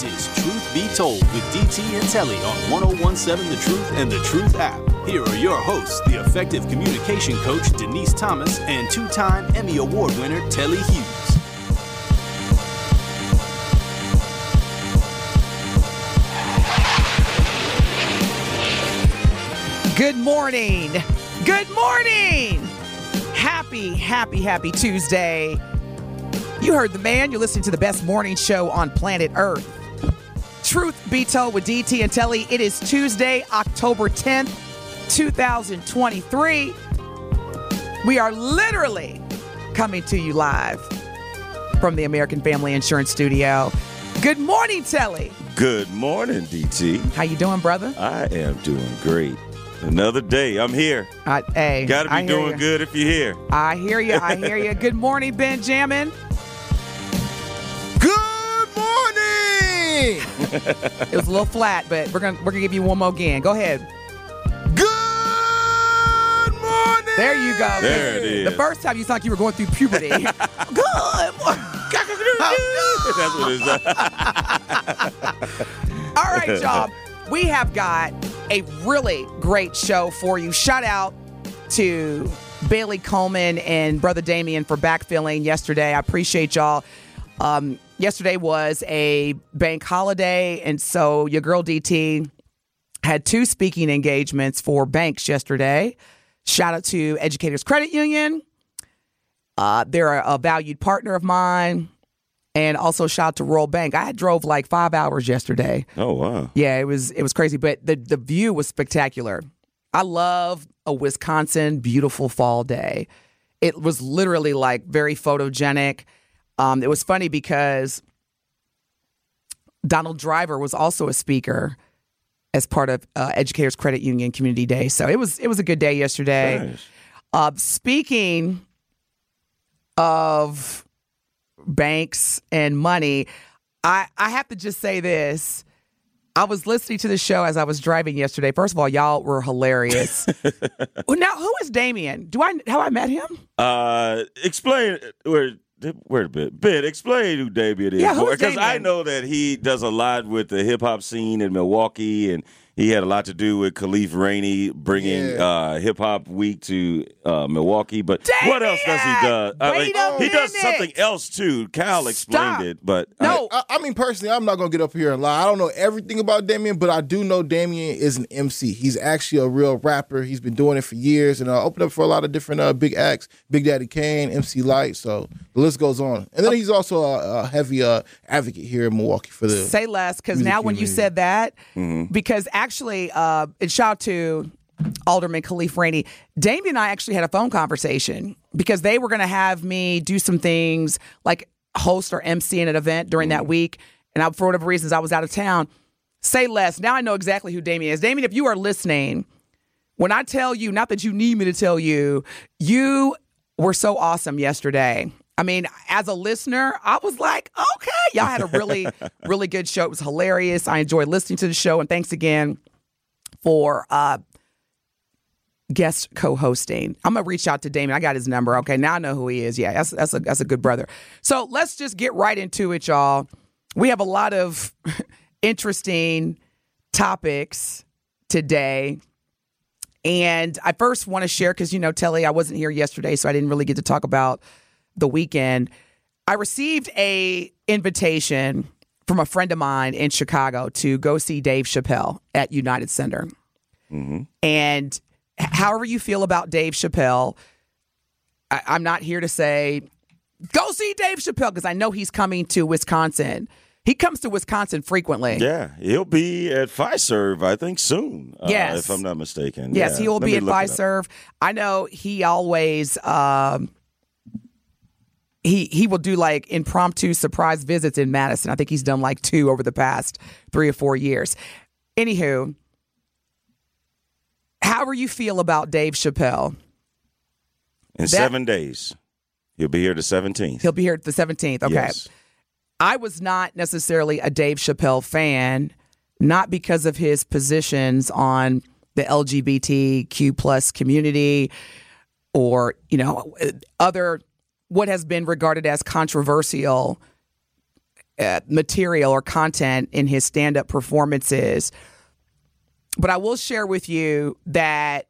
This is Truth Be Told with DT and Telly on 1017 The Truth and The Truth app. Here are your hosts, the effective communication coach Denise Thomas and two time Emmy Award winner Telly Hughes. Good morning. Good morning. Happy, happy, happy Tuesday. You heard the man. You're listening to the best morning show on planet Earth. Truth be told with DT and Telly, it is Tuesday, October 10th, 2023. We are literally coming to you live from the American Family Insurance Studio. Good morning, Telly. Good morning, DT. How you doing, brother? I am doing great. Another day. I'm here. I, hey, Gotta be doing ya. good if you're here. I hear you. I hear you. Good morning, Benjamin. Good morning! It was a little flat, but we're gonna we're gonna give you one more again. Go ahead. Good morning! There you go. There it is. The first time you sounded like you were going through puberty. Good. morning. That's what it's. All right, y'all. We have got a really great show for you. Shout out to Bailey Coleman and Brother Damien for backfilling yesterday. I appreciate y'all. Um, yesterday was a bank holiday, and so your girl DT had two speaking engagements for banks yesterday. Shout out to Educators Credit Union. Uh, they're a, a valued partner of mine. And also shout out to Royal Bank. I drove like five hours yesterday. oh wow. Yeah, it was it was crazy, but the the view was spectacular. I love a Wisconsin beautiful fall day. It was literally like very photogenic. Um, it was funny because Donald Driver was also a speaker as part of uh, Educators Credit Union Community Day. So it was it was a good day yesterday. Nice. Uh, speaking of banks and money, I, I have to just say this. I was listening to the show as I was driving yesterday. First of all, y'all were hilarious. now, who is Damien? Do I how I met him? Uh, explain where. Wait a bit, Ben. Explain who Damien is, Yeah, because I know that he does a lot with the hip hop scene in Milwaukee, and he had a lot to do with Khalif Rainey bringing Yeah. uh, hip hop week to uh, Milwaukee. But what else does he do? Damien! Wait a he does something else too. Cal explained Stop. it, but No. I, I mean, personally, I'm not gonna get up here and lie. I don't know everything about Damien, but I do know Damien is an MC. He's actually a real rapper. He's been doing it for years, and uh, opened up for a lot of different uh, big acts, Big Daddy Kane, MC Lyte. So the list goes on. And then he's also a, a heavy uh, advocate here in Milwaukee for the. Say less, because now when you said that, because actually, uh, and shout out to Alderman Khalif Rainey, Damien and I actually had a phone conversation because they were going to have me do some things like host or MC in an event during that week. And I, for whatever reasons, I was out of town. Say less. Now I know exactly who Damien is. Damien, if you are listening, when I tell you, not that you need me to tell you, you were so awesome yesterday. I mean, as a listener, I was like, okay, y'all had a really, really good show. It was hilarious. I enjoyed listening to the show. And thanks again for uh, guest co-hosting. I'm gonna reach out to Damien. I got his number. Okay, now I know who he is. Yeah, that's that's a that's a good brother. So let's just get right into it, y'all. We have a lot of interesting topics today. And I first want to share because you know, Telly, I wasn't here yesterday, so I didn't really get to talk about the weekend. I received a invitation from a friend of mine in Chicago to go see Dave Chappelle at United Center. And however you feel about Dave Chappelle, I, I'm not here to say go see Dave Chappelle because I know he's coming to Wisconsin. He comes to Wisconsin frequently. Yeah, he'll be at Fiserv, I think, soon. uh, Yes. if I'm not mistaken. Yes, Yeah, he will let be at. Fiserv. I know he always um, he he will do like impromptu surprise visits in Madison. I think he's done like two over the past three or four years. Anywho, however you feel about Dave Chappelle, In seven days, he'll be here the 17th. he'll be here the 17th. Okay. Yes. I was not necessarily a Dave Chappelle fan, not because of his positions on the LGBTQ plus community or, you know, other what has been regarded as controversial uh, material or content in his stand up performances. But I will share with you that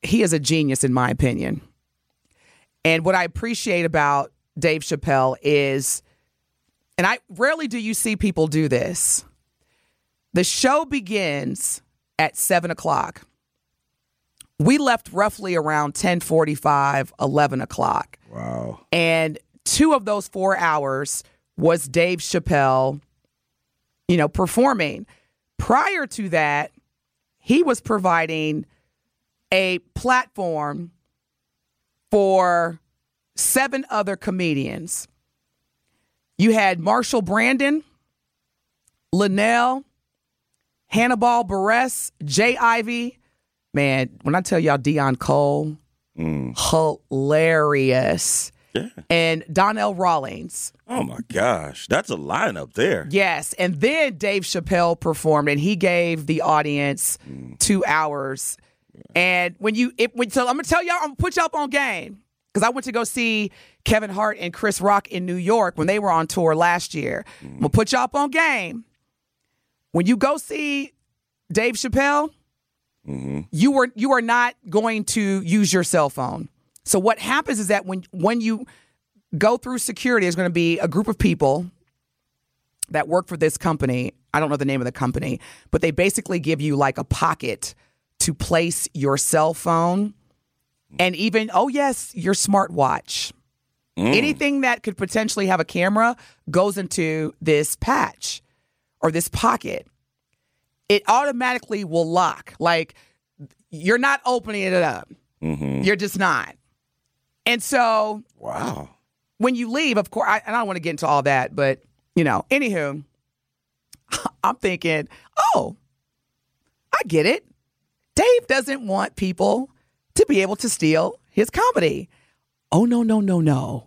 he is a genius, in my opinion. And what I appreciate about Dave Chappelle is, and I rarely do you see people do this. The show begins at seven o'clock. We left roughly around 1045, 11 o'clock. Wow. And two of those four hours was Dave Chappelle, you know, performing. Prior to that, he was providing a platform for seven other comedians. You had Marshall Brandon, Linnell, Hannibal Buress, Jay Ivy. Man, when I tell y'all Deon Cole, hilarious. Yeah. And Donnell Rawlings. Oh my gosh, that's a lineup there. Yes. And then Dave Chappelle performed and he gave the audience two hours. And when you, it, when, so I'm going to tell y'all, I'm going to put y'all up on game because I went to go see Kevin Hart and Chris Rock in New York when they were on tour last year. I'm going to put y'all up on game. When you go see Dave Chappelle, Mm-hmm. you were you are not going to use your cell phone. So what happens is that when when you go through security, there's going to be a group of people that work for this company. I don't know the name of the company, but they basically give you like a pocket to place your cell phone and even oh yes, your smartwatch. Mm. Anything that could potentially have a camera goes into this patch or this pocket. It automatically will lock. Like you're not opening it up. Mm-hmm. You're just not. And so Wow. when you leave, of course, I, and I don't want to get into all that, but you know, anywho, I'm thinking, oh, I get it. Dave doesn't want people to be able to steal his comedy. Oh no, no, no, no.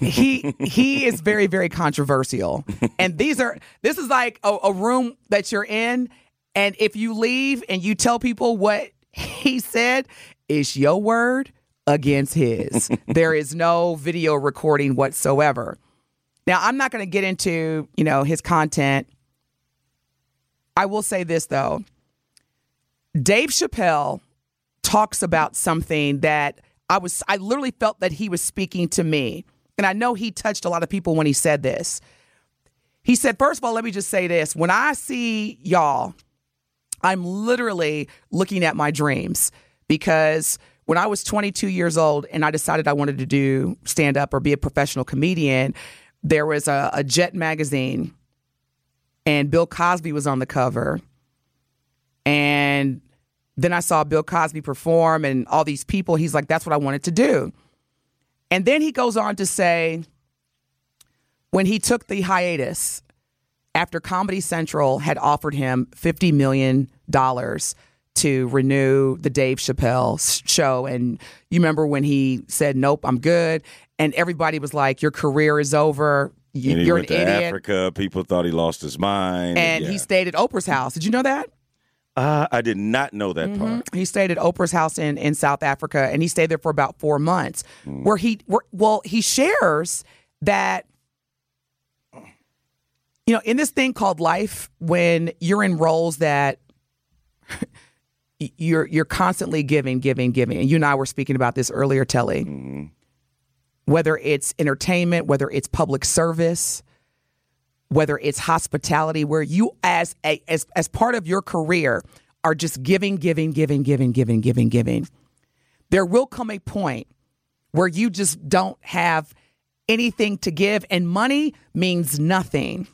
He he is very very controversial, and these are this is like a, a room that you're in, and if you leave and you tell people what he said, it's your word against his. there is no video recording whatsoever. Now, I'm not going to get into, you know, his content. I will say this though. Dave Chappelle talks about something that I was I literally felt that he was speaking to me. And I know he touched a lot of people when he said this. He said, first of all, let me just say this. When I see y'all, I'm literally looking at my dreams because when I was 22 years old and I decided I wanted to do stand up or be a professional comedian, there was a, a Jet magazine and Bill Cosby was on the cover. And then I saw Bill Cosby perform and all these people. He's like, that's what I wanted to do. And then he goes on to say, when he took the hiatus after Comedy Central had offered him $50 million to renew the Dave Chappelle show. And you remember when he said, Nope, I'm good. And everybody was like, Your career is over. You, You're an idiot. Africa. People thought he lost his mind. And he stayed at Oprah's house. Did you know that? Uh, I did not know that mm-hmm. part. He stayed at Oprah's house in, in South Africa, and he stayed there for about four months. Mm. Where he, where, well, he shares that, you know, in this thing called life, when you're in roles that you're you're constantly giving, giving, giving, and you and I were speaking about this earlier, Telly. Mm-hmm. Whether it's entertainment, whether it's public service, whether it's hospitality, where you as a as as part of your career are just giving, giving, giving, giving, giving, giving, giving, there will come a point where you just don't have anything to give and money means nothing.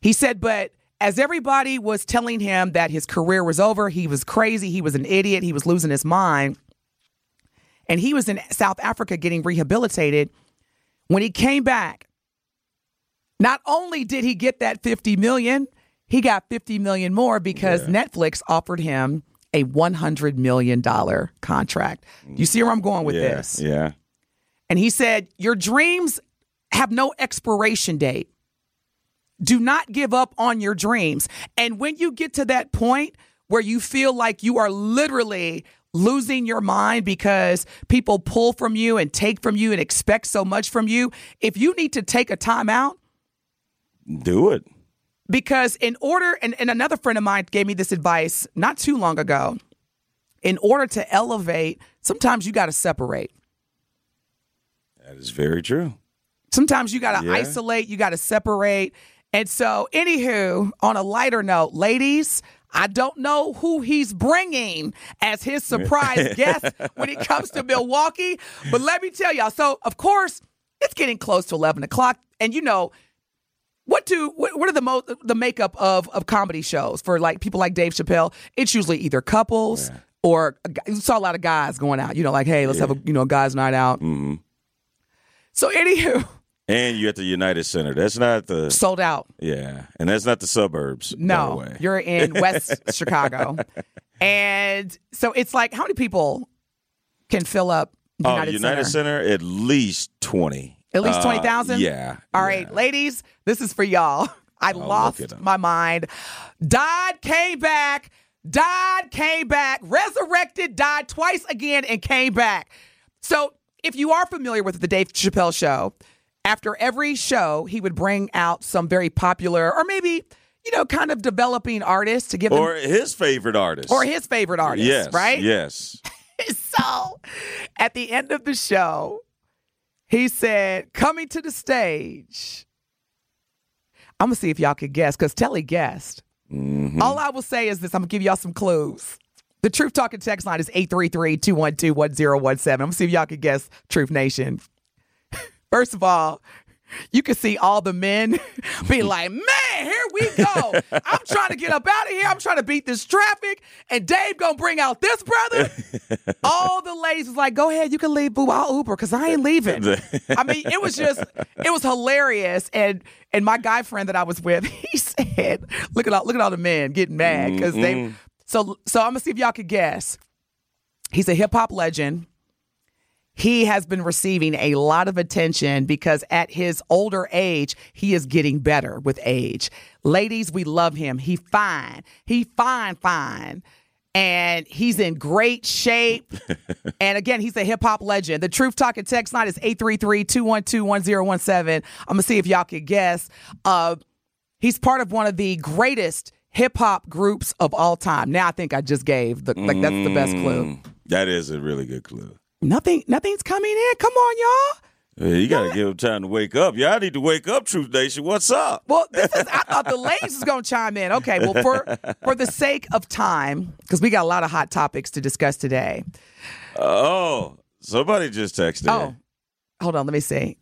He said, but as everybody was telling him that his career was over, he was crazy, he was an idiot, he was losing his mind, and he was in South Africa getting rehabilitated. When he came back, not only did he get that 50 million, he got 50 million more because yeah. Netflix offered him a 100 million dollar contract. You see where I'm going with yeah, this? Yeah. And he said, "Your dreams have no expiration date. Do not give up on your dreams. And when you get to that point where you feel like you are literally losing your mind because people pull from you and take from you and expect so much from you, if you need to take a time out, do it. Because in order, and, and another friend of mine gave me this advice not too long ago. In order to elevate, sometimes you got to separate. That is very true. Sometimes you got to yeah. isolate, you got to separate. And so, anywho, on a lighter note, ladies, I don't know who he's bringing as his surprise guest when it comes to Milwaukee, but let me tell y'all. So, of course, it's getting close to 11 o'clock. And you know, what do what, what are the most the makeup of of comedy shows for like people like Dave Chappelle? It's usually either couples yeah. or you saw a lot of guys going out. You know, like hey, let's yeah. have a you know guys' night out. Mm-hmm. So anywho, and you're at the United Center. That's not the sold out. Yeah, and that's not the suburbs. No, you're in West Chicago, and so it's like how many people can fill up? United, oh, United Center? Center? at least twenty. At least 20,000? Uh, yeah. All yeah. right, ladies, this is for y'all. I lost my mind. Died, came back, died, came back, resurrected, died twice again, and came back. So, if you are familiar with the Dave Chappelle show, after every show, he would bring out some very popular or maybe, you know, kind of developing artists to give Or them, his favorite artist. Or his favorite artist. Yes. Right? Yes. so, at the end of the show, he said, coming to the stage. I'm going to see if y'all could guess because Telly guessed. Mm-hmm. All I will say is this I'm going to give y'all some clues. The Truth Talking text line is 833 212 1017. I'm going to see if y'all can guess Truth Nation. First of all, you can see all the men be like, man, here we go. I'm trying to get up out of here. I'm trying to beat this traffic. And Dave gonna bring out this brother. all the ladies was like, go ahead, you can leave, boo. I'll Uber because I ain't leaving. I mean, it was just, it was hilarious. And and my guy friend that I was with, he said, look at all look at all the men getting mad because they so so I'm gonna see if y'all could guess. He's a hip hop legend he has been receiving a lot of attention because at his older age, he is getting better with age. Ladies, we love him. He fine. He fine, fine. And he's in great shape. and again, he's a hip hop legend. The Truth Talking text line is 833-212-1017. I'm gonna see if y'all can guess. Uh, he's part of one of the greatest hip hop groups of all time. Now I think I just gave the like that's the best clue. Mm, that is a really good clue. Nothing, nothing's coming in. Come on, y'all. you got to give them time to wake up. Y'all need to wake up, Truth Nation. What's up? Well, this is. I thought the ladies was gonna chime in. Okay, well for for the sake of time, because we got a lot of hot topics to discuss today. Oh, somebody just texted. Oh, hold on. Let me see.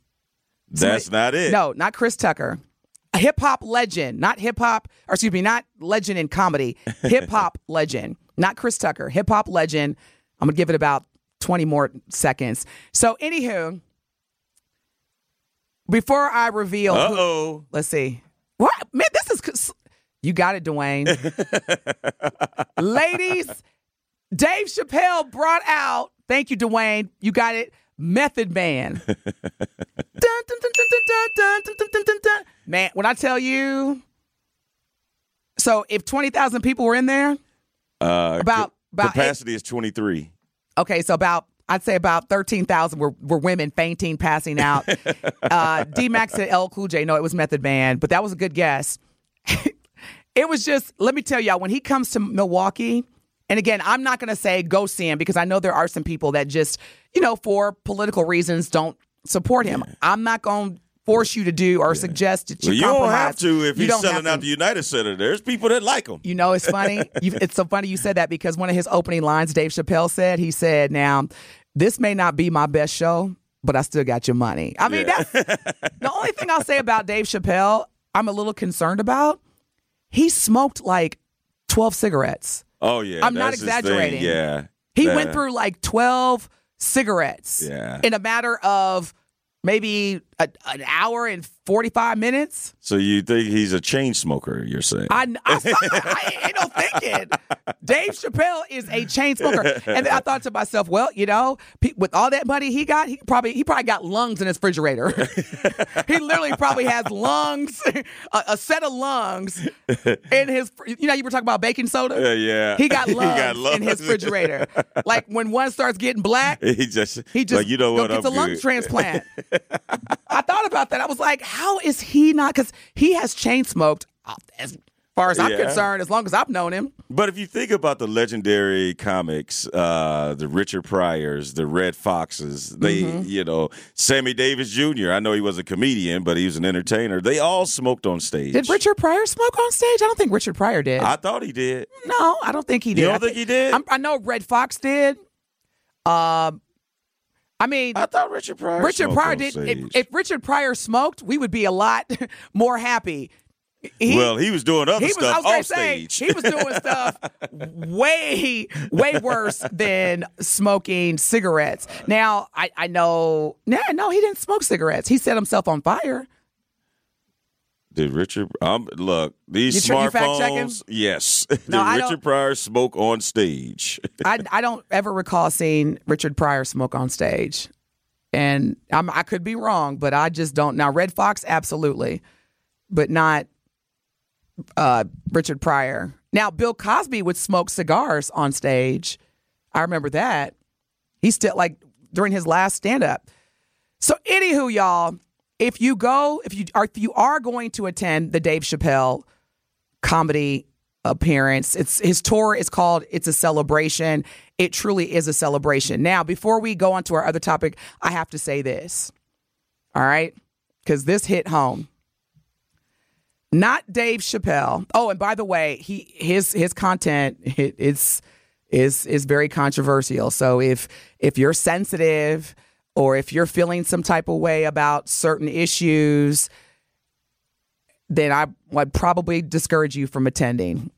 That's not it. No, not Chris Tucker. A hip hop legend, not hip hop, or excuse me, not legend in comedy. Hip hop legend, not Chris Tucker. Hip hop legend. I'm gonna give it about 20 more seconds. So, anywho, before I reveal, oh, let's see. What man? This is you got it, Dwayne. Ladies, Dave Chappelle brought out. Thank you, Dwayne. You got it. Method Man. man, when I tell you, so if twenty thousand people were in there, uh, about about capacity eight, is twenty three. Okay, so about I'd say about thirteen thousand were, were women fainting, passing out. uh, D Max said L Cool J. No, it was Method Man, but that was a good guess. it was just let me tell y'all when he comes to Milwaukee. And again, I'm not going to say go see him because I know there are some people that just, you know, for political reasons don't support him. I'm not going to force you to do or suggest that you Well, you don't have to if You he's selling out the United Center. There's people that like him. You know, it's funny. you, it's so funny you said that because one of his opening lines, Dave Chappelle said, he said, "Now, this may not be my best show, but I still got your money." I mean, Yeah. that's the only thing I'll say about Dave Chappelle. I'm a little concerned about. He smoked like 12 cigarettes. Oh yeah, I'm not exaggerating. Yeah, He That- went through like 12 cigarettes Yeah. in a matter of maybe a, an hour and 45 minutes. So you think he's a chain smoker? You're saying? I, I saw. I ain't no thinking. Dave Chappelle is a chain smoker, and then I thought to myself, well, you know, pe- with all that money he got, he probably he probably got lungs in his refrigerator. he literally probably has lungs, a, a set of lungs in his. You know, you were talking about baking soda. Yeah, yeah. He got He lungs, in his refrigerator. like when one starts getting black, he just he just like you know what? gets I'm a lung transplant. I thought about that. I was like, how is he not? Because he has chain smoked. uh, As far as I'm Yeah. concerned, as long as I've known him, But if you think about the legendary comics, uh, the Richard Pryors, the Redd Foxxes, they, Mm-hmm. you know, Sammy Davis Jr. I know he was a comedian, but he was an entertainer. They all smoked on stage. did Richard Pryor smoke on stage? I don't think Richard Pryor did. I thought he did. no, I don't think he did. You don't I think he did? I'm, I know Redd Foxx did. Um, I mean, I thought Richard Pryor. Richard smoked Pryor on did. stage. If, if Richard Pryor smoked, we would be a lot more happy. He, well, he was doing other he was, I stuff was gonna off say, stage. he was doing stuff way, way worse than smoking cigarettes. Now, I, I know, no, no, he didn't smoke cigarettes. He set himself on fire. Did Richard? Um, look, these You tr- you fact checking? smartphones. Yes. Did No, I don't- Richard Pryor smoke on stage? I, I don't ever recall seeing Richard Pryor smoke on stage. And I'm, I could be wrong, but I just don't. Now, Redd Foxx, absolutely, but not uh, Richard Pryor. Now, Bill Cosby would smoke cigars on stage. I remember that. He still, like, during his last stand up. So, anywho, y'all, if you go, if you are, if you are going to attend the Dave Chappelle comedy appearance. It's his tour is called It's a Celebration. It truly is a celebration. Now, before we go on to our other topic, I have to say this. All right? Cuz this hit home. Not Dave Chappelle. Oh, and by the way, he his his content it, it's is is very controversial. So if if you're sensitive or if you're feeling some type of way about certain issues, then I would probably discourage you from attending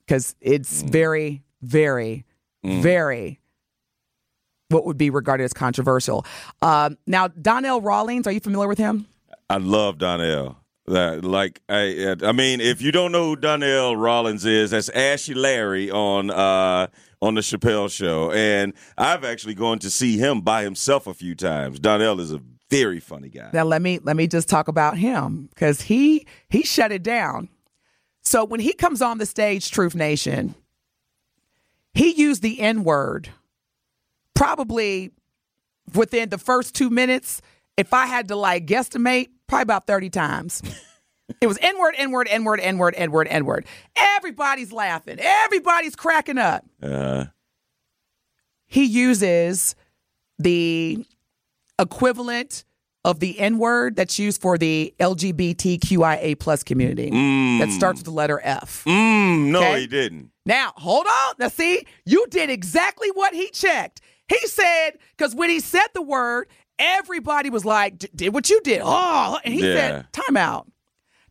because it's very, very, very what would be regarded as controversial. Um, now, Donnell Rawlings, are you familiar with him? I love Donnell. That like I I mean, if you don't know who Donnell Rawlings is, that's Ashy Larry on uh on the Chappelle show. And I've actually gone to see him by himself a few times. Donnell is a very funny guy. Now let me let me just talk about him because he he shut it down. So when he comes on the stage, Truth Nation, he used the N word probably within the first two minutes. If I had to like guesstimate, probably about thirty times. It was N word, N word, N word, N word, N word, N word. Everybody's laughing. Everybody's cracking up. Uh, He uses the equivalent of the N word that's used for the LGBTQIA plus community that starts with the letter F. mm, no, Okay. he didn't. Now, hold on. Now, see, you did exactly what he checked. He said, because when he said the word, everybody was like, did what you did. Oh, and he Yeah. said, time out.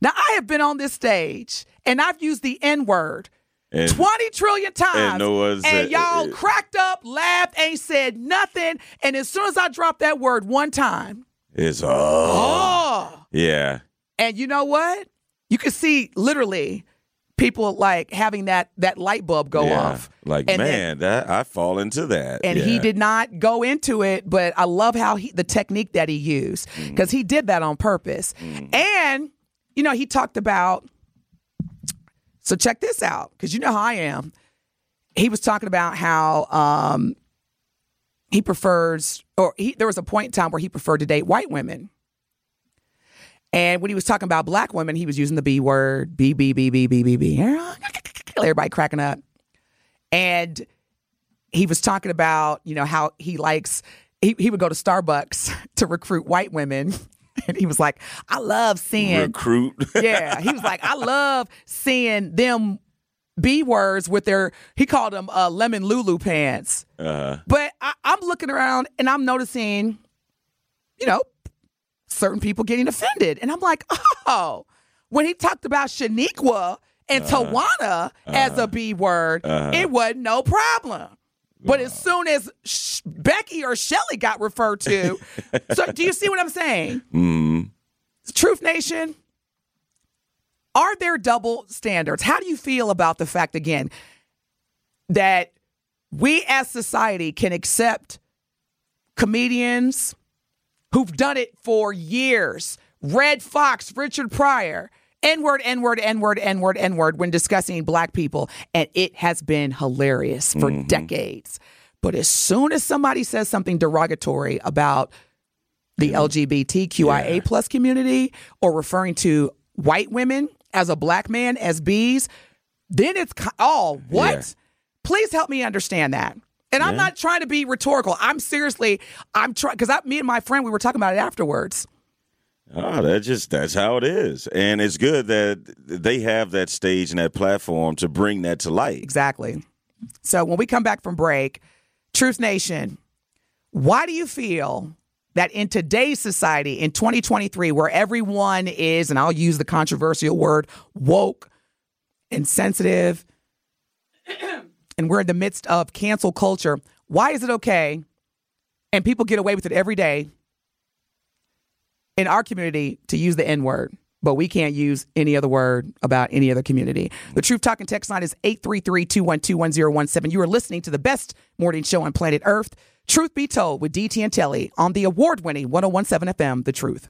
Now, I have been on this stage and I've used the N word 20 trillion times. no and said- y'all uh, cracked up, laughed, ain't said nothing. And as soon as I dropped that word one time, it's oh, oh. yeah. And you know what? You can see literally people like having that that light bulb go yeah. off. Like And then- man, that I fall into that. and he did not go into it but i love how he the technique that he used Mm. because he did that on purpose and you know he talked about so check this out because you know how i am he was talking about how um he prefers or he there was a point in time where he preferred to date white women and when he was talking about black women he was using the b word b b b b b b b everybody cracking up and he was talking about, you know, how he likes he, he would go to Starbucks to recruit white women And he was like, I love seeing Recruit. yeah, he was like, I love seeing them B words with their, he called them uh, lemon Lulu pants. Uh, But I, I'm looking around and I'm noticing, you know, certain people getting offended. And I'm like, oh, when he talked about Shaniqua and uh-huh. Tawana as a uh-huh. B word, uh-huh. it wasn't no problem. But as soon as Sh- Becky or Shelly got referred to, so do you see what I'm saying? mm, Truth Nation, are there double standards? How do you feel about the fact, again, that we as society can accept comedians who've done it for years? Redd Foxx, Richard Pryor, N word, N word, N word, N word, N word when discussing black people. And it has been hilarious for mm-hmm. decades. But as soon as somebody says something derogatory about the LGBTQIA plus community or referring to white women as a black man as bees, then it's ki- oh what? Yeah. Please help me understand that. And I'm not trying to be rhetorical. I'm seriously, I'm trying because me and my friend we were talking about it afterwards. oh, that just that's how it is, and it's good that they have that stage and that platform to bring that to light. Exactly. So when we come back from break, Truth Nation, why do you feel that in today's society, in 2023, where everyone is, and I'll use the controversial word, woke and sensitive, and we're in the midst of cancel culture, why is it okay and people get away with it every day in our community to use the N word? But we can't use any other word about any other community. The Truth Talking text line is 833 212 1017. You are listening to the best morning show on planet Earth, Truth Be Told, with DT and Telly on the award winning 1017 FM, The Truth.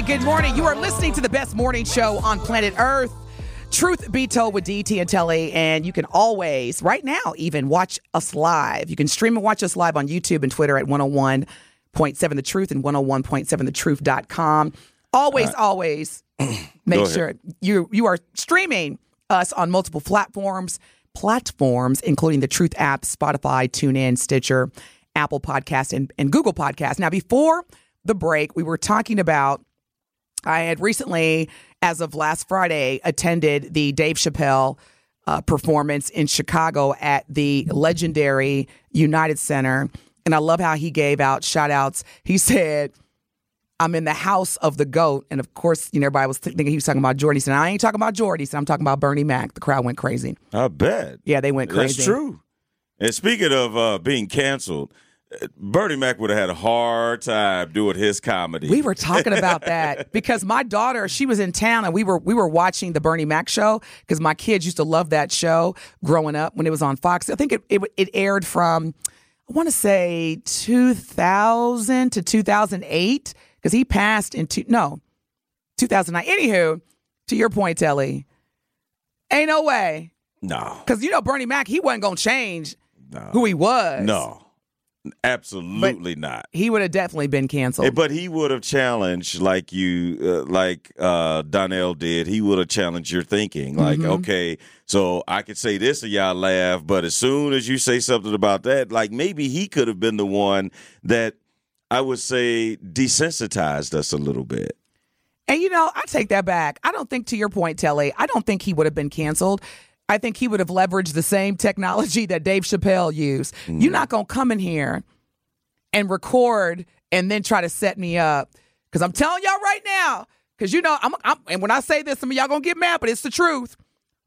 Morning, good morning. You are listening to the best morning show on planet Earth. Truth be told with DT and Telly, and you can always, right now, even watch us live. You can stream and watch us live on YouTube and Twitter at 101.7 The Truth and 101.7thetruth.com. Always, always make sure you you are streaming us on multiple platforms, platforms, including the Truth app, Spotify, TuneIn, Stitcher, Apple Podcast, and, and Google Podcast. Now, before the break, we were talking about I had recently, as of last Friday, attended the Dave Chappelle uh, performance in Chicago at the legendary United Center. And I love how he gave out shout outs. He said, I'm in the house of the GOAT. And of course, you know, everybody was thinking he was talking about Jordan. He said, I ain't talking about Jordan. He said, I'm talking about Bernie Mac. The crowd went crazy. I bet. Yeah, they went crazy. That's true. And speaking of uh, being canceled, Bernie Mac would have had a hard time doing his comedy. We were talking about that because my daughter, she was in town and we were we were watching the Bernie Mac show because my kids used to love that show growing up when it was on Fox. I think it it, it aired from I want to say 2000 to 2008 because he passed in two, no 2009. Anywho, to your point, Telly, ain't no way no, because you know Bernie Mac he wasn't gonna change no. who he was. no, absolutely not. he would have definitely been canceled. Eh, But he would have challenged, like you, uh, like uh, Donnell did. He would have challenged your thinking. Like, Mm-hmm. okay, so I could say this and y'all laugh, but as soon as you say something about that, like maybe he could have been the one that I would say desensitized us a little bit. And you know, I take that back. I don't think, to your point, Telly, I don't think he would have been canceled. I think he would have leveraged the same technology that Dave Chappelle used. You're not going to come in here and record and then try to set me up. Because I'm telling y'all right now, because you know, I'm, I'm, and when I say this, some of y'all going to get mad, but it's the truth.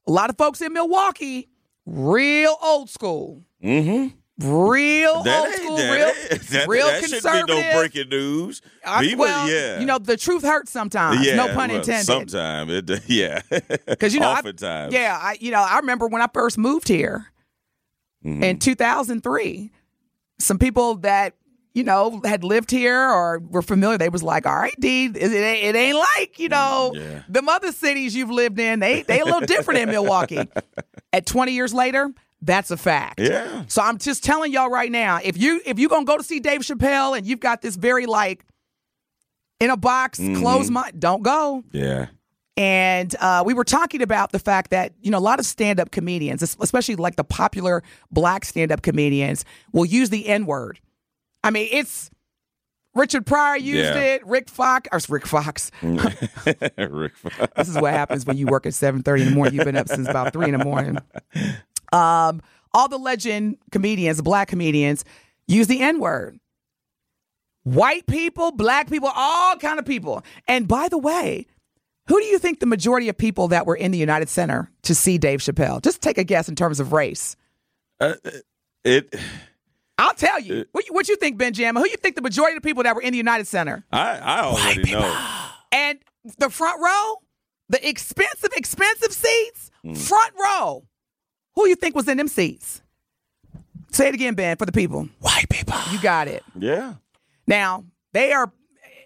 A lot of folks in Milwaukee, real old school. Mm-hmm. Real That old school, that real, that, real that conservative. be no breaking news. I- People- well, yeah. you know, the truth hurts sometimes. yeah, no pun well, intended. Sometimes it, yeah, Because you know, I- oftentimes, yeah, I you know, I remember when I first moved here Mm-hmm. in 2003. Some people that you know had lived here or were familiar, they was like, "All right, D, it, it, ain't- like you know Mm, Yeah. them other cities you've lived in. They they a little different in Milwaukee." At 20 years later, that's a fact. Yeah. So I'm just telling y'all right now, if you if you gonna go to see Dave Chappelle and you've got this very like in a box, Mm-hmm. closed mind, don't go. yeah, And uh, we were talking about the fact that, you know, a lot of stand up comedians, especially like the popular black stand up comedians, will use the N word. I mean, it's Richard Pryor used Yeah. it, Rick Fox, or Rick Fox. Rick, Fox. this is what happens when you work at 7.30 in the morning. You've been up since about 3 in the morning. Um, all the legend comedians, black comedians, use the N word. White people, black people, all kind of people. And by the way, who do you think the majority of people that were in the United Center to see Dave Chappelle? Just take a guess in terms of race. it. I'll tell you. What you, what you think, Benjamin? Who you think the majority of the people that were in the United Center? I I already know. And the front row, the expensive, expensive seats, front row. Who you think was in them seats? Say it again, Ben, for the people. White people. You got it. Yeah, Now, they are,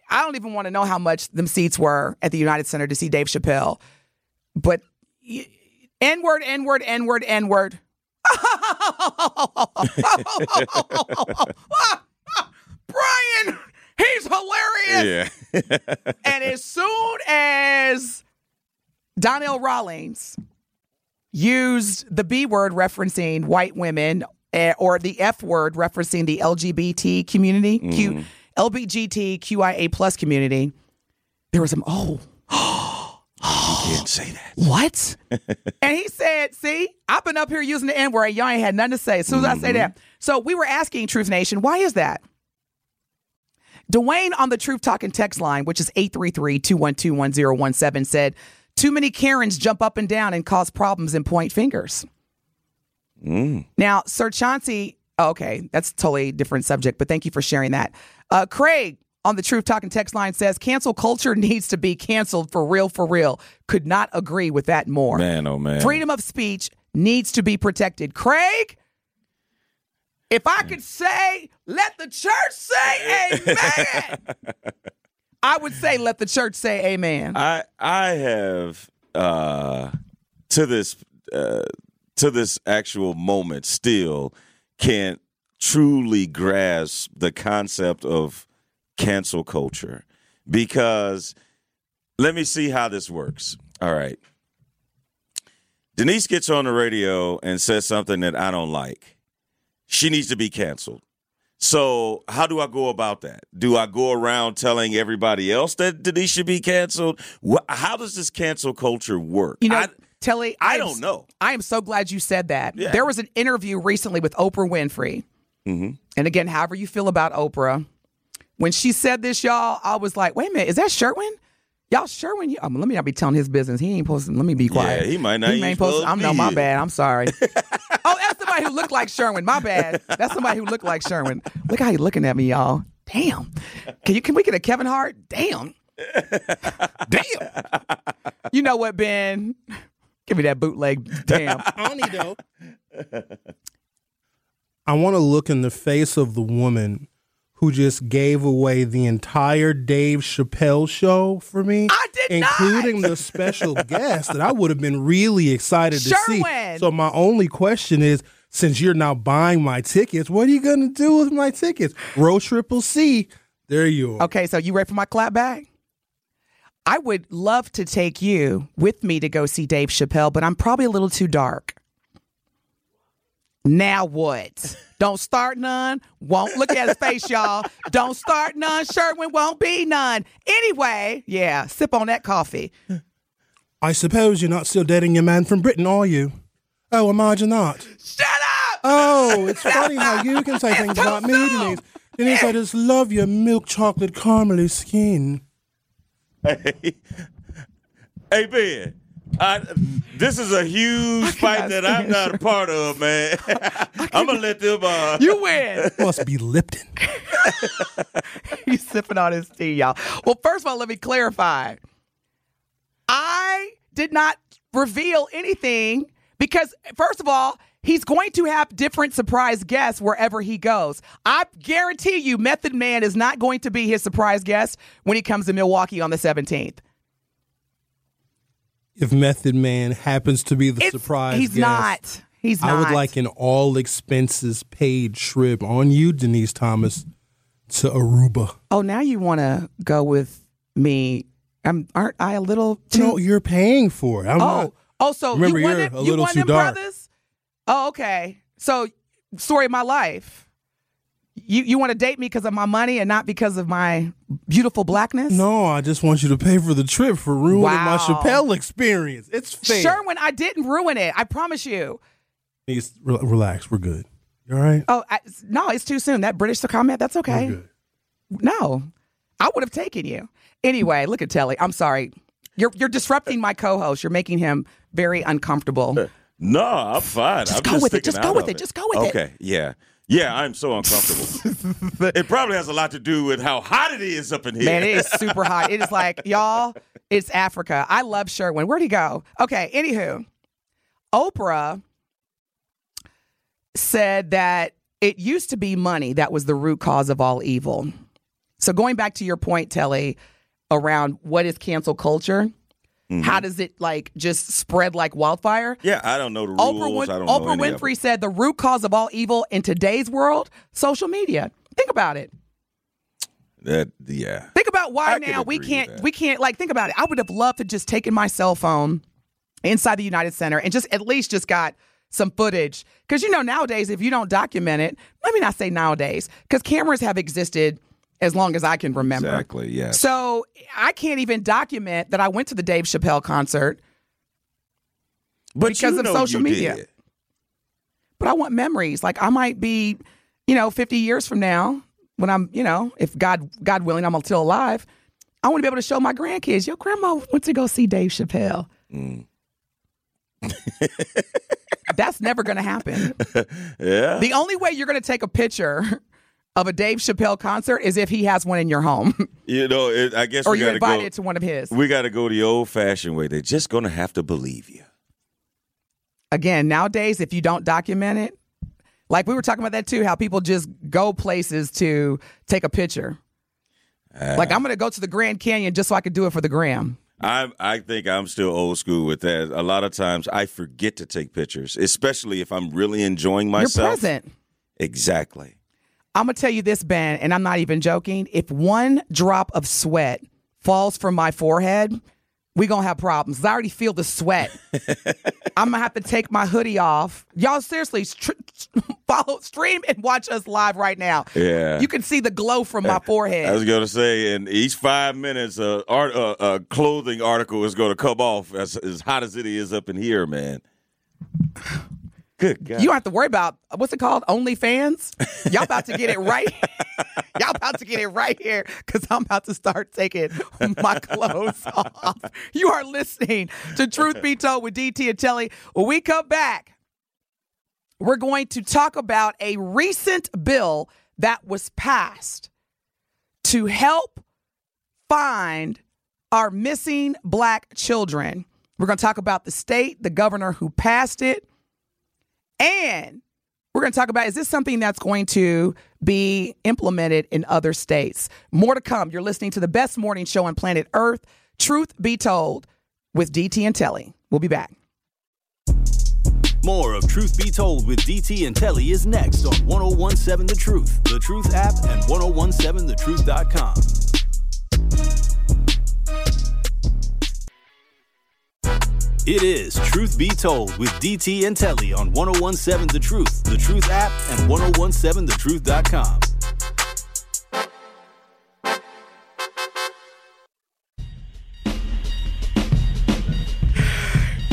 I don't even want to know how much them seats were at the United Center to see Dave Chappelle, but N word, N word, N word, N word. Brian, he's hilarious. yeah, And as soon as Donnell Rawlings used the B word referencing white women eh, or the F word referencing the LGBT community, Q, LBGTQIA plus community, there was some, oh, can't say that. what? and he said, see, I've been up here using the N word. Y'all ain't had nothing to say. As soon as I say that. So we were asking Truth Nation, why is that? Dwayne on the Truth Talking text line, which is 833 212 1017, said, Too many Karens jump up and down and cause problems and point fingers. Now, Sir Chauncey, oh, okay, that's a totally different subject, but thank you for sharing that. Uh, Craig on the Truth Talking text line says, Cancel culture needs to be canceled for real, for real. Could not agree with that more. Man, oh man. Freedom of speech needs to be protected. Craig, if I could say, let the church say amen, I would say, let the church say amen. I I have uh to this uh to this actual moment still can't truly grasp the concept of cancel culture because let me see how this works. All right. Denise gets on the radio and says something that I don't like. She needs to be canceled. So, how do I go about that? Do I go around telling everybody else that Denise should be canceled? How does this cancel culture work? You know, I, Telly, I am don't s- know. I am so glad you said that. Yeah. There was an interview recently with Oprah Winfrey. Mm-hmm. And again, however you feel about Oprah, when she said this, y'all, I was like, wait a minute, is that Sherwin? Y'all, Sherwin, you, um, let me not be telling his business. He ain't posting. Let me be quiet. he might not He ain't posting. I'm no, my bad. I'm sorry. oh, somebody who looked like Sherwin. My bad. That's somebody who looked like Sherwin. Look how he looking at me, y'all. Damn. Can you? Can we get a Kevin Hart? Damn. Damn. You know what, Ben? Give me that bootleg. Damn. Honey though. I want to look in the face of the woman who just gave away the entire Dave Chappelle show for me. I did not! including the special guest that I would have been really excited to see. So my only question is, since you're now buying my tickets, what are you going to do with my tickets? Row triple C. There you are. Okay, so you ready for my clap back? I would love to take you with me to go see Dave Chappelle, but I'm probably a little too dark. Now what? Don't start none. Won't look at his face, y'all. Don't start none. Sherwin won't be none. Anyway, yeah, sip on that coffee. I suppose you're not still dating your man from Britain, are you? Oh, imagine that. Shut! Oh, it's funny how you can say things about me. Denise. Denise, I just love your milk chocolate caramely skin. Hey, hey Ben, I, this is a huge fight that I'm not a part of, man. I'm gonna let them. Uh, You win. Must be Lipton. He's sipping on his tea, y'all. Well, first of all, let me clarify. I did not reveal anything because, first of all, he's going to have different surprise guests wherever he goes. I guarantee you, Method Man is not going to be his surprise guest when he comes to Milwaukee on the 17th. If Method Man happens to be the It's- surprise He's guest, not. He's not. I would like an all expenses paid trip on you, Denise Thomas, to Aruba. Oh, now you want to go with me? I'm, aren't I a little too? No, you're paying for it. I'm Oh, not. oh, so Remember, you them, a little too dark. brothers? Oh, okay. So, story of my life. You you want to date me because of my money and not because of my beautiful blackness? No, I just want you to pay for the trip for ruining my Wow. Chappelle experience. It's fair. Sherwin, I didn't ruin it. I promise you. Denise, re- relax. We're good. You all right? Oh, I, no, it's too soon. That British comment, that's okay. We're good. No, I would have taken you. Anyway, look at Telly. I'm sorry. You're you're disrupting my co-host. You're making him very uncomfortable. No, I'm fine. Just I'm go just with it. Just go with of it. Just go with it. Okay, yeah, yeah. I'm so uncomfortable. it probably has a lot to do with how hot it is up in here. Man, it is super hot. It is like, y'all, it's Africa. I love Sherwin. Where'd he go? Okay, anywho, Oprah said that it used to be money that was the root cause of all evil. So going back to your point, Telly, around what is cancel culture, Mm-hmm. how does it like just spread like wildfire? yeah, I don't know the rules. Oprah, Win- I don't Oprah of Winfrey said the root cause of all evil in today's world, social media. Think about it. That yeah. Think about why I now we can't we can't like think about it. I would have loved to just taken my cell phone inside the United Center and just at least just got some footage because you know nowadays if you don't document it, let me not say nowadays because cameras have existed as long as I can remember. Exactly. Yeah. So I can't even document that I went to the Dave Chappelle concert, but because of social media. did. but I want memories. Like I might be, you know, 50 years from now when I'm, you know, if God God willing I'm still alive, I want to be able to show my grandkids, your grandma went to go see Dave Chappelle. Mm. That's never going to happen. Yeah. The only way you're going to take a picture of a Dave Chappelle concert is if he has one in your home You know, it, I guess or you're to invited go. to one of his. We got to go the old-fashioned way. They're just gonna have to believe you. Again, nowadays, if you don't document it, like we were talking about that too, how people just go places to take a picture. Ah. like I'm going to go to the Grand Canyon just so I could do it for the gram. I I think I'm still old school with that. A lot of times I forget to take pictures, especially if I'm really enjoying You're myself. present. Exactly. I'm gonna tell you this, Ben, and I'm not even joking. If one drop of sweat falls from my forehead, we gonna have problems. I already feel the sweat. I'm gonna have to take my hoodie off. Y'all, seriously, str- follow, stream, and watch us live right now. Yeah. you can see the glow from my forehead. I was to say, in each five minutes, a art, uh, a clothing article is to come off as, as hot as it is up in here, man. Good God. You don't have to worry about what's it called? OnlyFans. Y'all about to get it right. Y'all about to get it right here because I'm about to start taking my clothes off. You are listening to Truth Be Told with DT and Telly. When we come back, we're going to talk about a recent bill that was passed to help find our missing black children. We're going to talk about the state, the governor who passed it, and we're going to talk about is this something that's going to be implemented in other states? More to come. You're listening to the best morning show on planet Earth, Truth Be Told, with DT and Telly. We'll be back. More of Truth Be Told with DT and Telly is next on 1017 The Truth, The Truth app, and 1017thetruth.com. It is Truth Be Told with DT and Telly on 1017 The Truth, The Truth app, and 1017thetruth.com.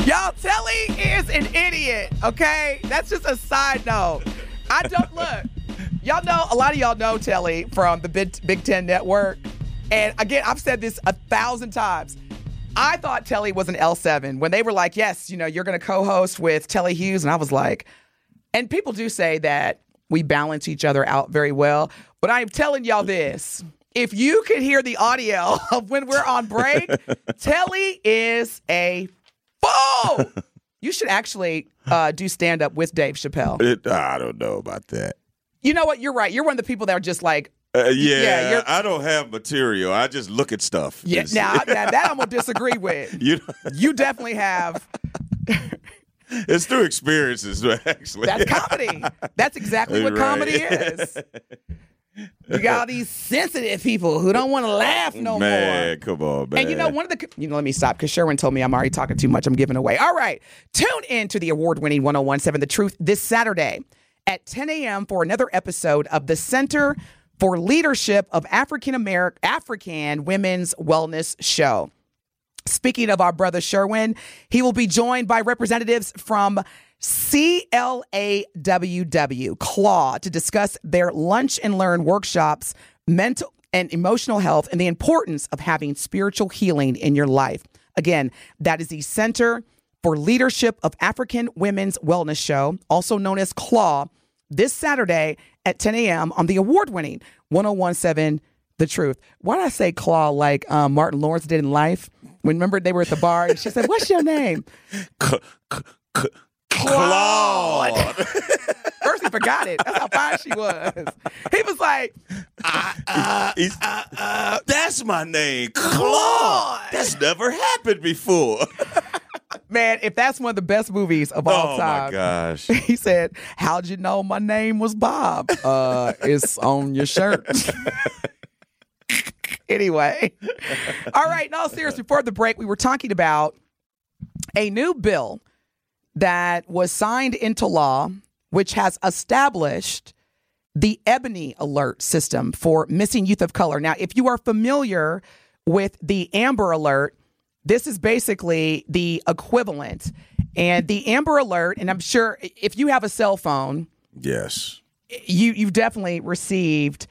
Y'all, Telly is an idiot, okay? That's just a side note. I don't look. Y'all know, a lot of y'all know Telly from the Big, Big Ten Network. And again, I've said this a thousand times. I thought Telly was an L7 when they were like, yes, you know, you're going to co host with Telly Hughes. And I was like, and people do say that we balance each other out very well. But I'm telling y'all this if you can hear the audio of when we're on break, Telly is a fool. You should actually uh, do stand up with Dave Chappelle. It, I don't know about that. You know what? You're right. You're one of the people that are just like, Uh, yeah, Yeah, I don't have material. I just look at stuff. yeah, now, now that I'm to disagree with. you You definitely have. it's through experiences, actually. That's comedy. That's exactly what Right. comedy is. You got all these sensitive people who don't want to laugh no man, more. come on, man. And you know, one of the, you know, let me stop because Sherwin told me I'm already talking too much. I'm giving away. All right. Tune in to the award winning 1017 The Truth this Saturday at 10 a.m. for another episode of the Center for Leadership of African American African Women's Wellness Show. Speaking of our brother Sherwin, he will be joined by representatives from CLAWW, CLAW, to discuss their lunch and learn workshops, mental and emotional health, and the importance of having spiritual healing in your life. Again, that is the Center for Leadership of African Women's Wellness Show, also known as CLAW, this Saturday at 10 a.m. on the award winning 1017 The Truth. Why did I say claw like um, Martin Lawrence did in life? When remember they were at the bar and she said, What's your name? Claude. First he forgot it. That's how fine she was. He was like, ah, ah, He's- ah, that's my name, Claude. That's never happened before. Man, if that's one of the best movies of all oh time. my gosh. He said, How'd you know my name was Bob? Uh, it's on your shirt. anyway. All right, no, serious. Before the break, we were talking about a new bill that was signed into law, which has established the Ebony Alert system for missing youth of color. Now, if you are familiar with the Amber Alert, this is basically the equivalent. And the Amber Alert, and I'm sure if you have a cell phone, Yes. you you've definitely received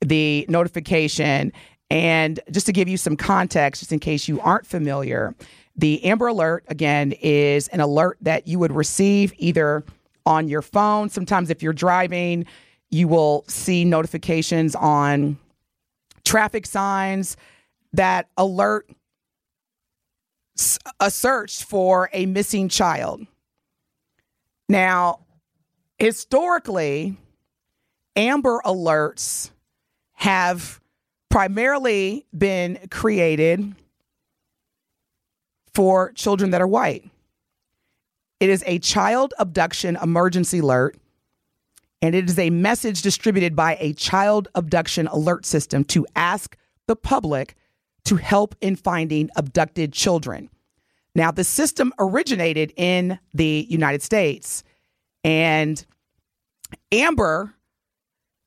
the notification. And just to give you some context, just in case you aren't familiar, the Amber Alert again is an alert that you would receive either on your phone. Sometimes, if you're driving, you will see notifications on traffic signs that alert a search for a missing child. Now, historically, Amber Alerts have primarily been created for children that are white. It is a child abduction emergency alert, and it is a message distributed by a child abduction alert system to ask the public to help in finding abducted children. Now, the system originated in the United States, and Amber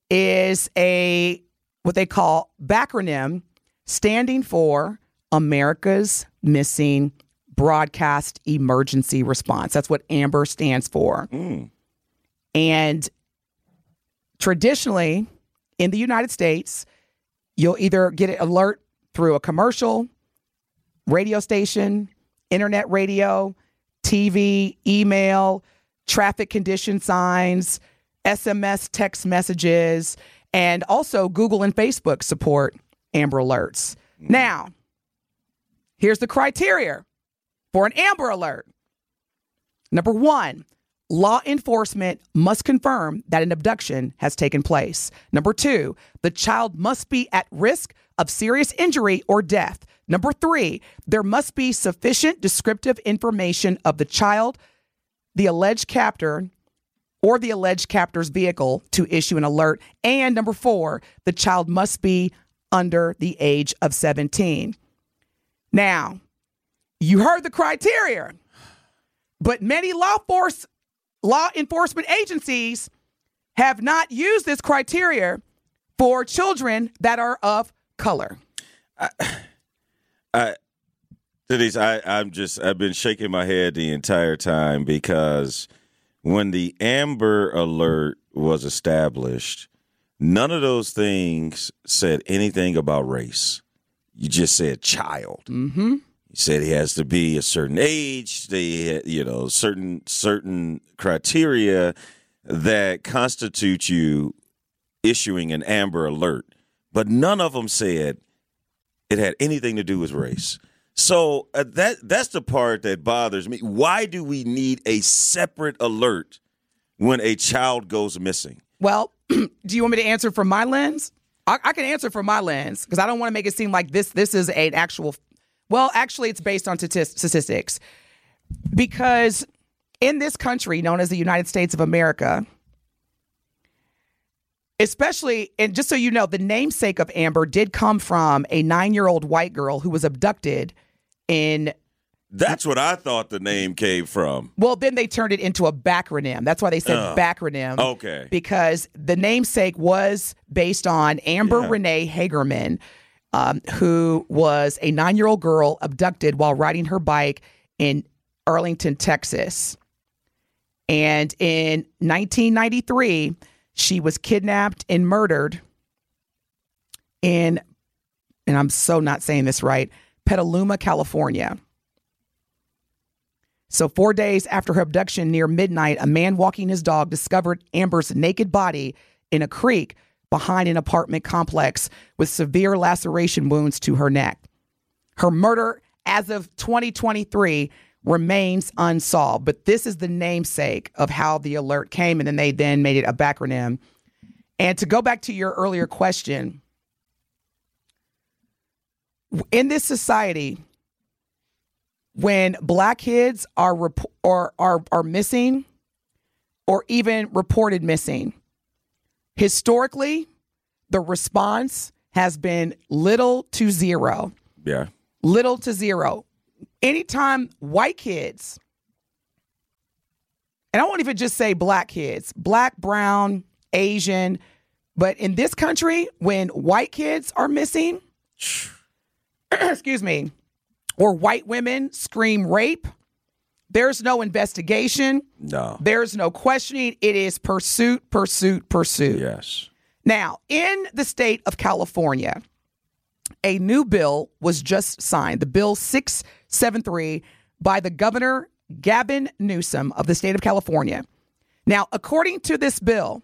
is a what they call backronym standing for America's Missing Broadcast Emergency Response. That's what AMBER stands for. Mm. And traditionally in the United States, you'll either get an alert through a commercial, radio station, internet radio, TV, email, traffic condition signs, SMS text messages, and also Google and Facebook support Amber Alerts. Mm-hmm. Now, here's the criteria for an Amber Alert. Number one, law enforcement must confirm that an abduction has taken place. Number two, the child must be at risk of serious injury or death. Number three, there must be sufficient descriptive information of the child, the alleged captor, or the alleged captor's vehicle to issue an alert. And number four, the child must be under the age of 17. Now, you heard the criteria, but many law force law enforcement agencies have not used this criteria for children that are of color. i Denise, I, I'm just I've been shaking my head the entire time because when the Amber Alert was established, none of those things said anything about race. You just said child. Mm-hmm. You said he has to be a certain age. They, you know, certain certain criteria that constitute you issuing an Amber Alert, but none of them said it had anything to do with race. So uh, that that's the part that bothers me. Why do we need a separate alert when a child goes missing? Well, do you want me to answer from my lens? I, I can answer from my lens because I don't want to make it seem like this this is an actual. Well, actually, it's based on statistics because in this country known as the United States of America, especially and just so you know, the namesake of Amber did come from a nine year old white girl who was abducted in That's what I thought the name came from. well, then they turned it into a backronym. That's why they said Oh. backronym. Okay. Because the namesake was based on Amber Yeah. Rene Hagerman, um, who was a nine year old girl abducted while riding her bike in Arlington, Texas. And in 1993, she was kidnapped and murdered in, and I'm so not saying this right, Petaluma, California. So, four days after her abduction near midnight, a man walking his dog discovered Amber's naked body in a creek behind an apartment complex with severe laceration wounds to her neck. Her murder, as of 2023, remains unsolved, but this is the namesake of how the alert came, and then they then made it a backronym. And to go back to your earlier question, in this society, when black kids are rep- or are are missing or even reported missing historically the response has been little to zero Yeah. little to zero anytime white kids and i won't even just say black kids black brown asian but in this country when white kids are missing excuse me or white women scream rape, there's no investigation, No. there's no questioning. It is pursuit, pursuit, pursuit. Yes. Now, in the state of California, a new bill was just signed, the Bill 673 by the Governor Gavin Newsom of the state of California. Now, according to this bill,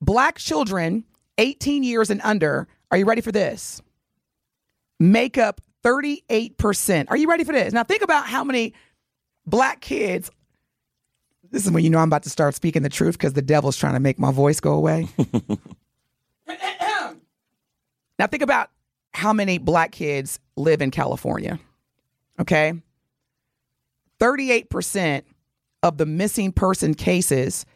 black children 18 years and under, are you ready for this? Make up 38%. Are you ready for this? Now, think about how many black kids. This is when you know I'm about to start speaking the truth because the devil's trying to make my voice go away. now, think about how many black kids live in California. Okay. 38% of the missing person cases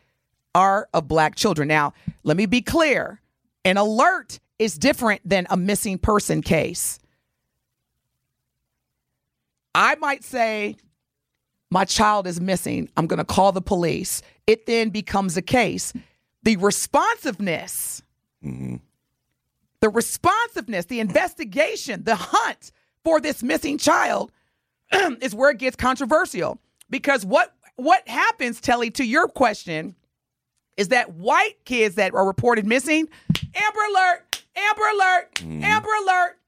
are of black children. Now, let me be clear an alert is different than a missing person case. I might say, my child is missing. I'm going to call the police. It then becomes a case. The responsiveness, mm-hmm. the responsiveness, the investigation, the hunt for this missing child is where it gets controversial. Because what what happens, Telly, to your question, is that white kids that are reported missing, Amber Alert, Amber Alert, Amber Alert.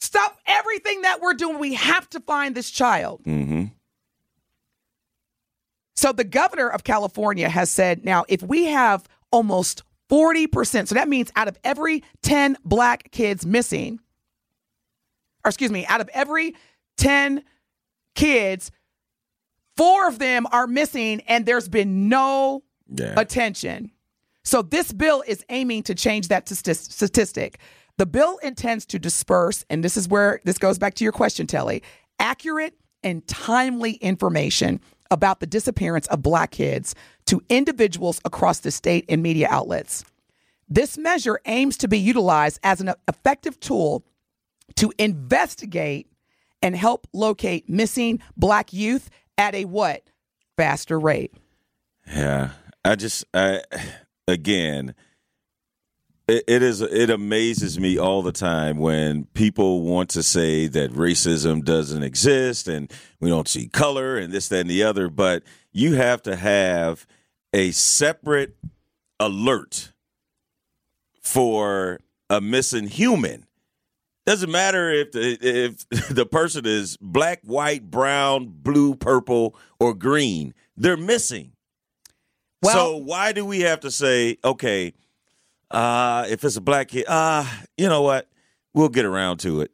Stop everything that we're doing. We have to find this child. Mm-hmm. So the governor of California has said now, if we have almost 40%, so that means out of every 10 black kids missing, or excuse me, out of every 10 kids, four of them are missing and there's been no Yeah. attention. So this bill is aiming to change that statistic. The bill intends to disperse, and this is where this goes back to your question, Telly, accurate and timely information about the disappearance of black kids to individuals across the state and media outlets. This measure aims to be utilized as an effective tool to investigate and help locate missing black youth at a what? Faster rate. Yeah, I just, I again, it, it is. It amazes me all the time when people want to say that racism doesn't exist and we don't see color and this, that, and the other. But you have to have a separate alert for a missing human. Doesn't matter if the, if the person is black, white, brown, blue, purple, or green. They're missing. Well- so why do we have to say, okay, uh, if it's a black kid, uh, you know what? We'll get around to it.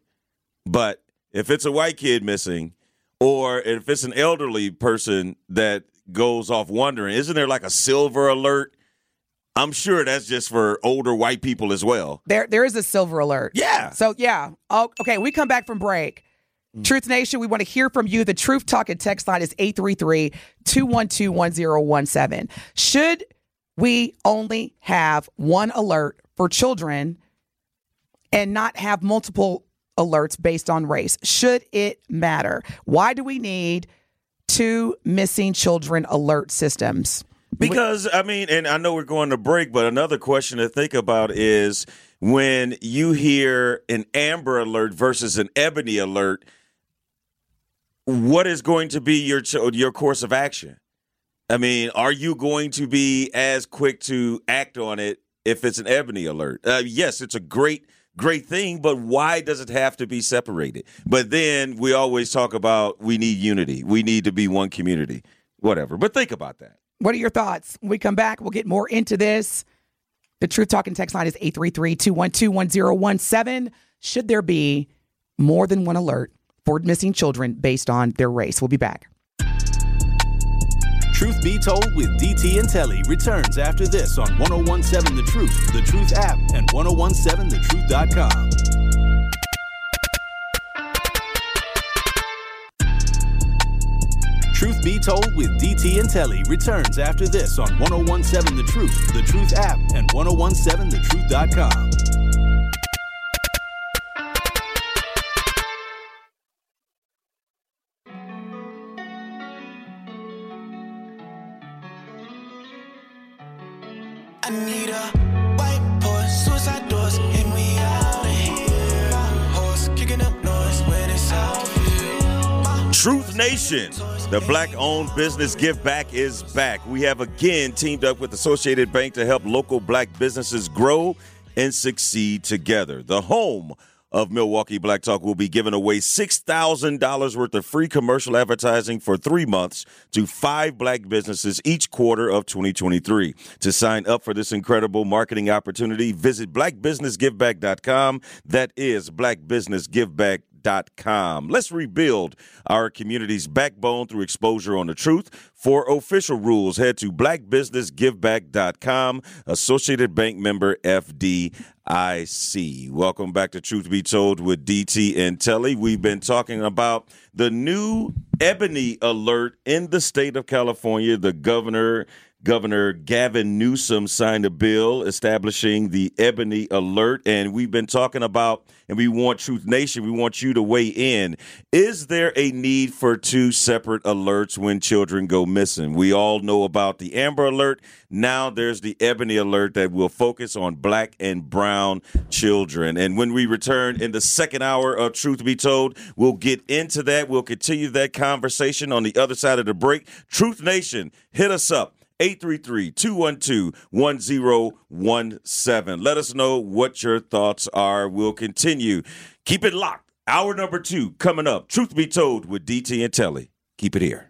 But if it's a white kid missing, or if it's an elderly person that goes off wondering, isn't there like a silver alert? I'm sure that's just for older white people as well. There, there is a silver alert. Yeah. So yeah. Oh, okay. We come back from break. Mm. Truth Nation, we want to hear from you. The Truth Talk and text line is 833-212-1017. Should we only have one alert for children and not have multiple alerts based on race? Should it matter? Why do we need two missing children alert systems? Because I mean, and I know we're going to break, but another question to think about is when you hear an Amber Alert versus an Ebony Alert, what is going to be your your course of action? I mean, are you going to be as quick to act on it if it's an Ebony Alert? Uh, yes, it's a great great thing, but why does it have to be separated? But then we always talk about we need unity. We need to be one community. Whatever. But think about that. What are your thoughts? When we come back, we'll get more into this. The Truth Talking text line is 833 212 1017. Should there be more than one alert for missing children based on their race? We'll be back. Truth Be Told with DT and Telly returns after this on 1017 The Truth, The Truth app, and 1017thetruth.com. Truth Be Told with DT and Telly returns after this on 1017 The Truth, The Truth app, and 1017thetruth.com. Truth Nation, the black owned business give back is back. We have again teamed up with Associated Bank to help local black businesses grow and succeed together. The home of Milwaukee Black Talk will be giving away $6,000 worth of free commercial advertising for three months to five black businesses each quarter of 2023. To sign up for this incredible marketing opportunity, visit blackbusinessgiveback.com. That is blackbusinessgiveback.com. Com. Let's rebuild our community's backbone through exposure on the truth. For official rules, head to blackbusinessgiveback.com. Associated Bank member FDIC. Welcome back to Truth Be Told with DT and Telly. We've been talking about the new Ebony Alert in the state of California. The governor Governor Gavin Newsom signed a bill establishing the Ebony Alert, and we've been talking about, and we want Truth Nation, we want you to weigh in. Is there a need for two separate alerts when children go missing? We all know about the Amber Alert. Now there's the Ebony Alert that will focus on black and brown children. And when we return in the second hour of Truth Be Told, we'll get into that. We'll continue that conversation on the other side of the break. Truth Nation, hit us up. 833-212-1017. Let us know what your thoughts are. We'll continue. Keep it locked. Hour number two coming up. Truth be told with DT and Telly. Keep it here.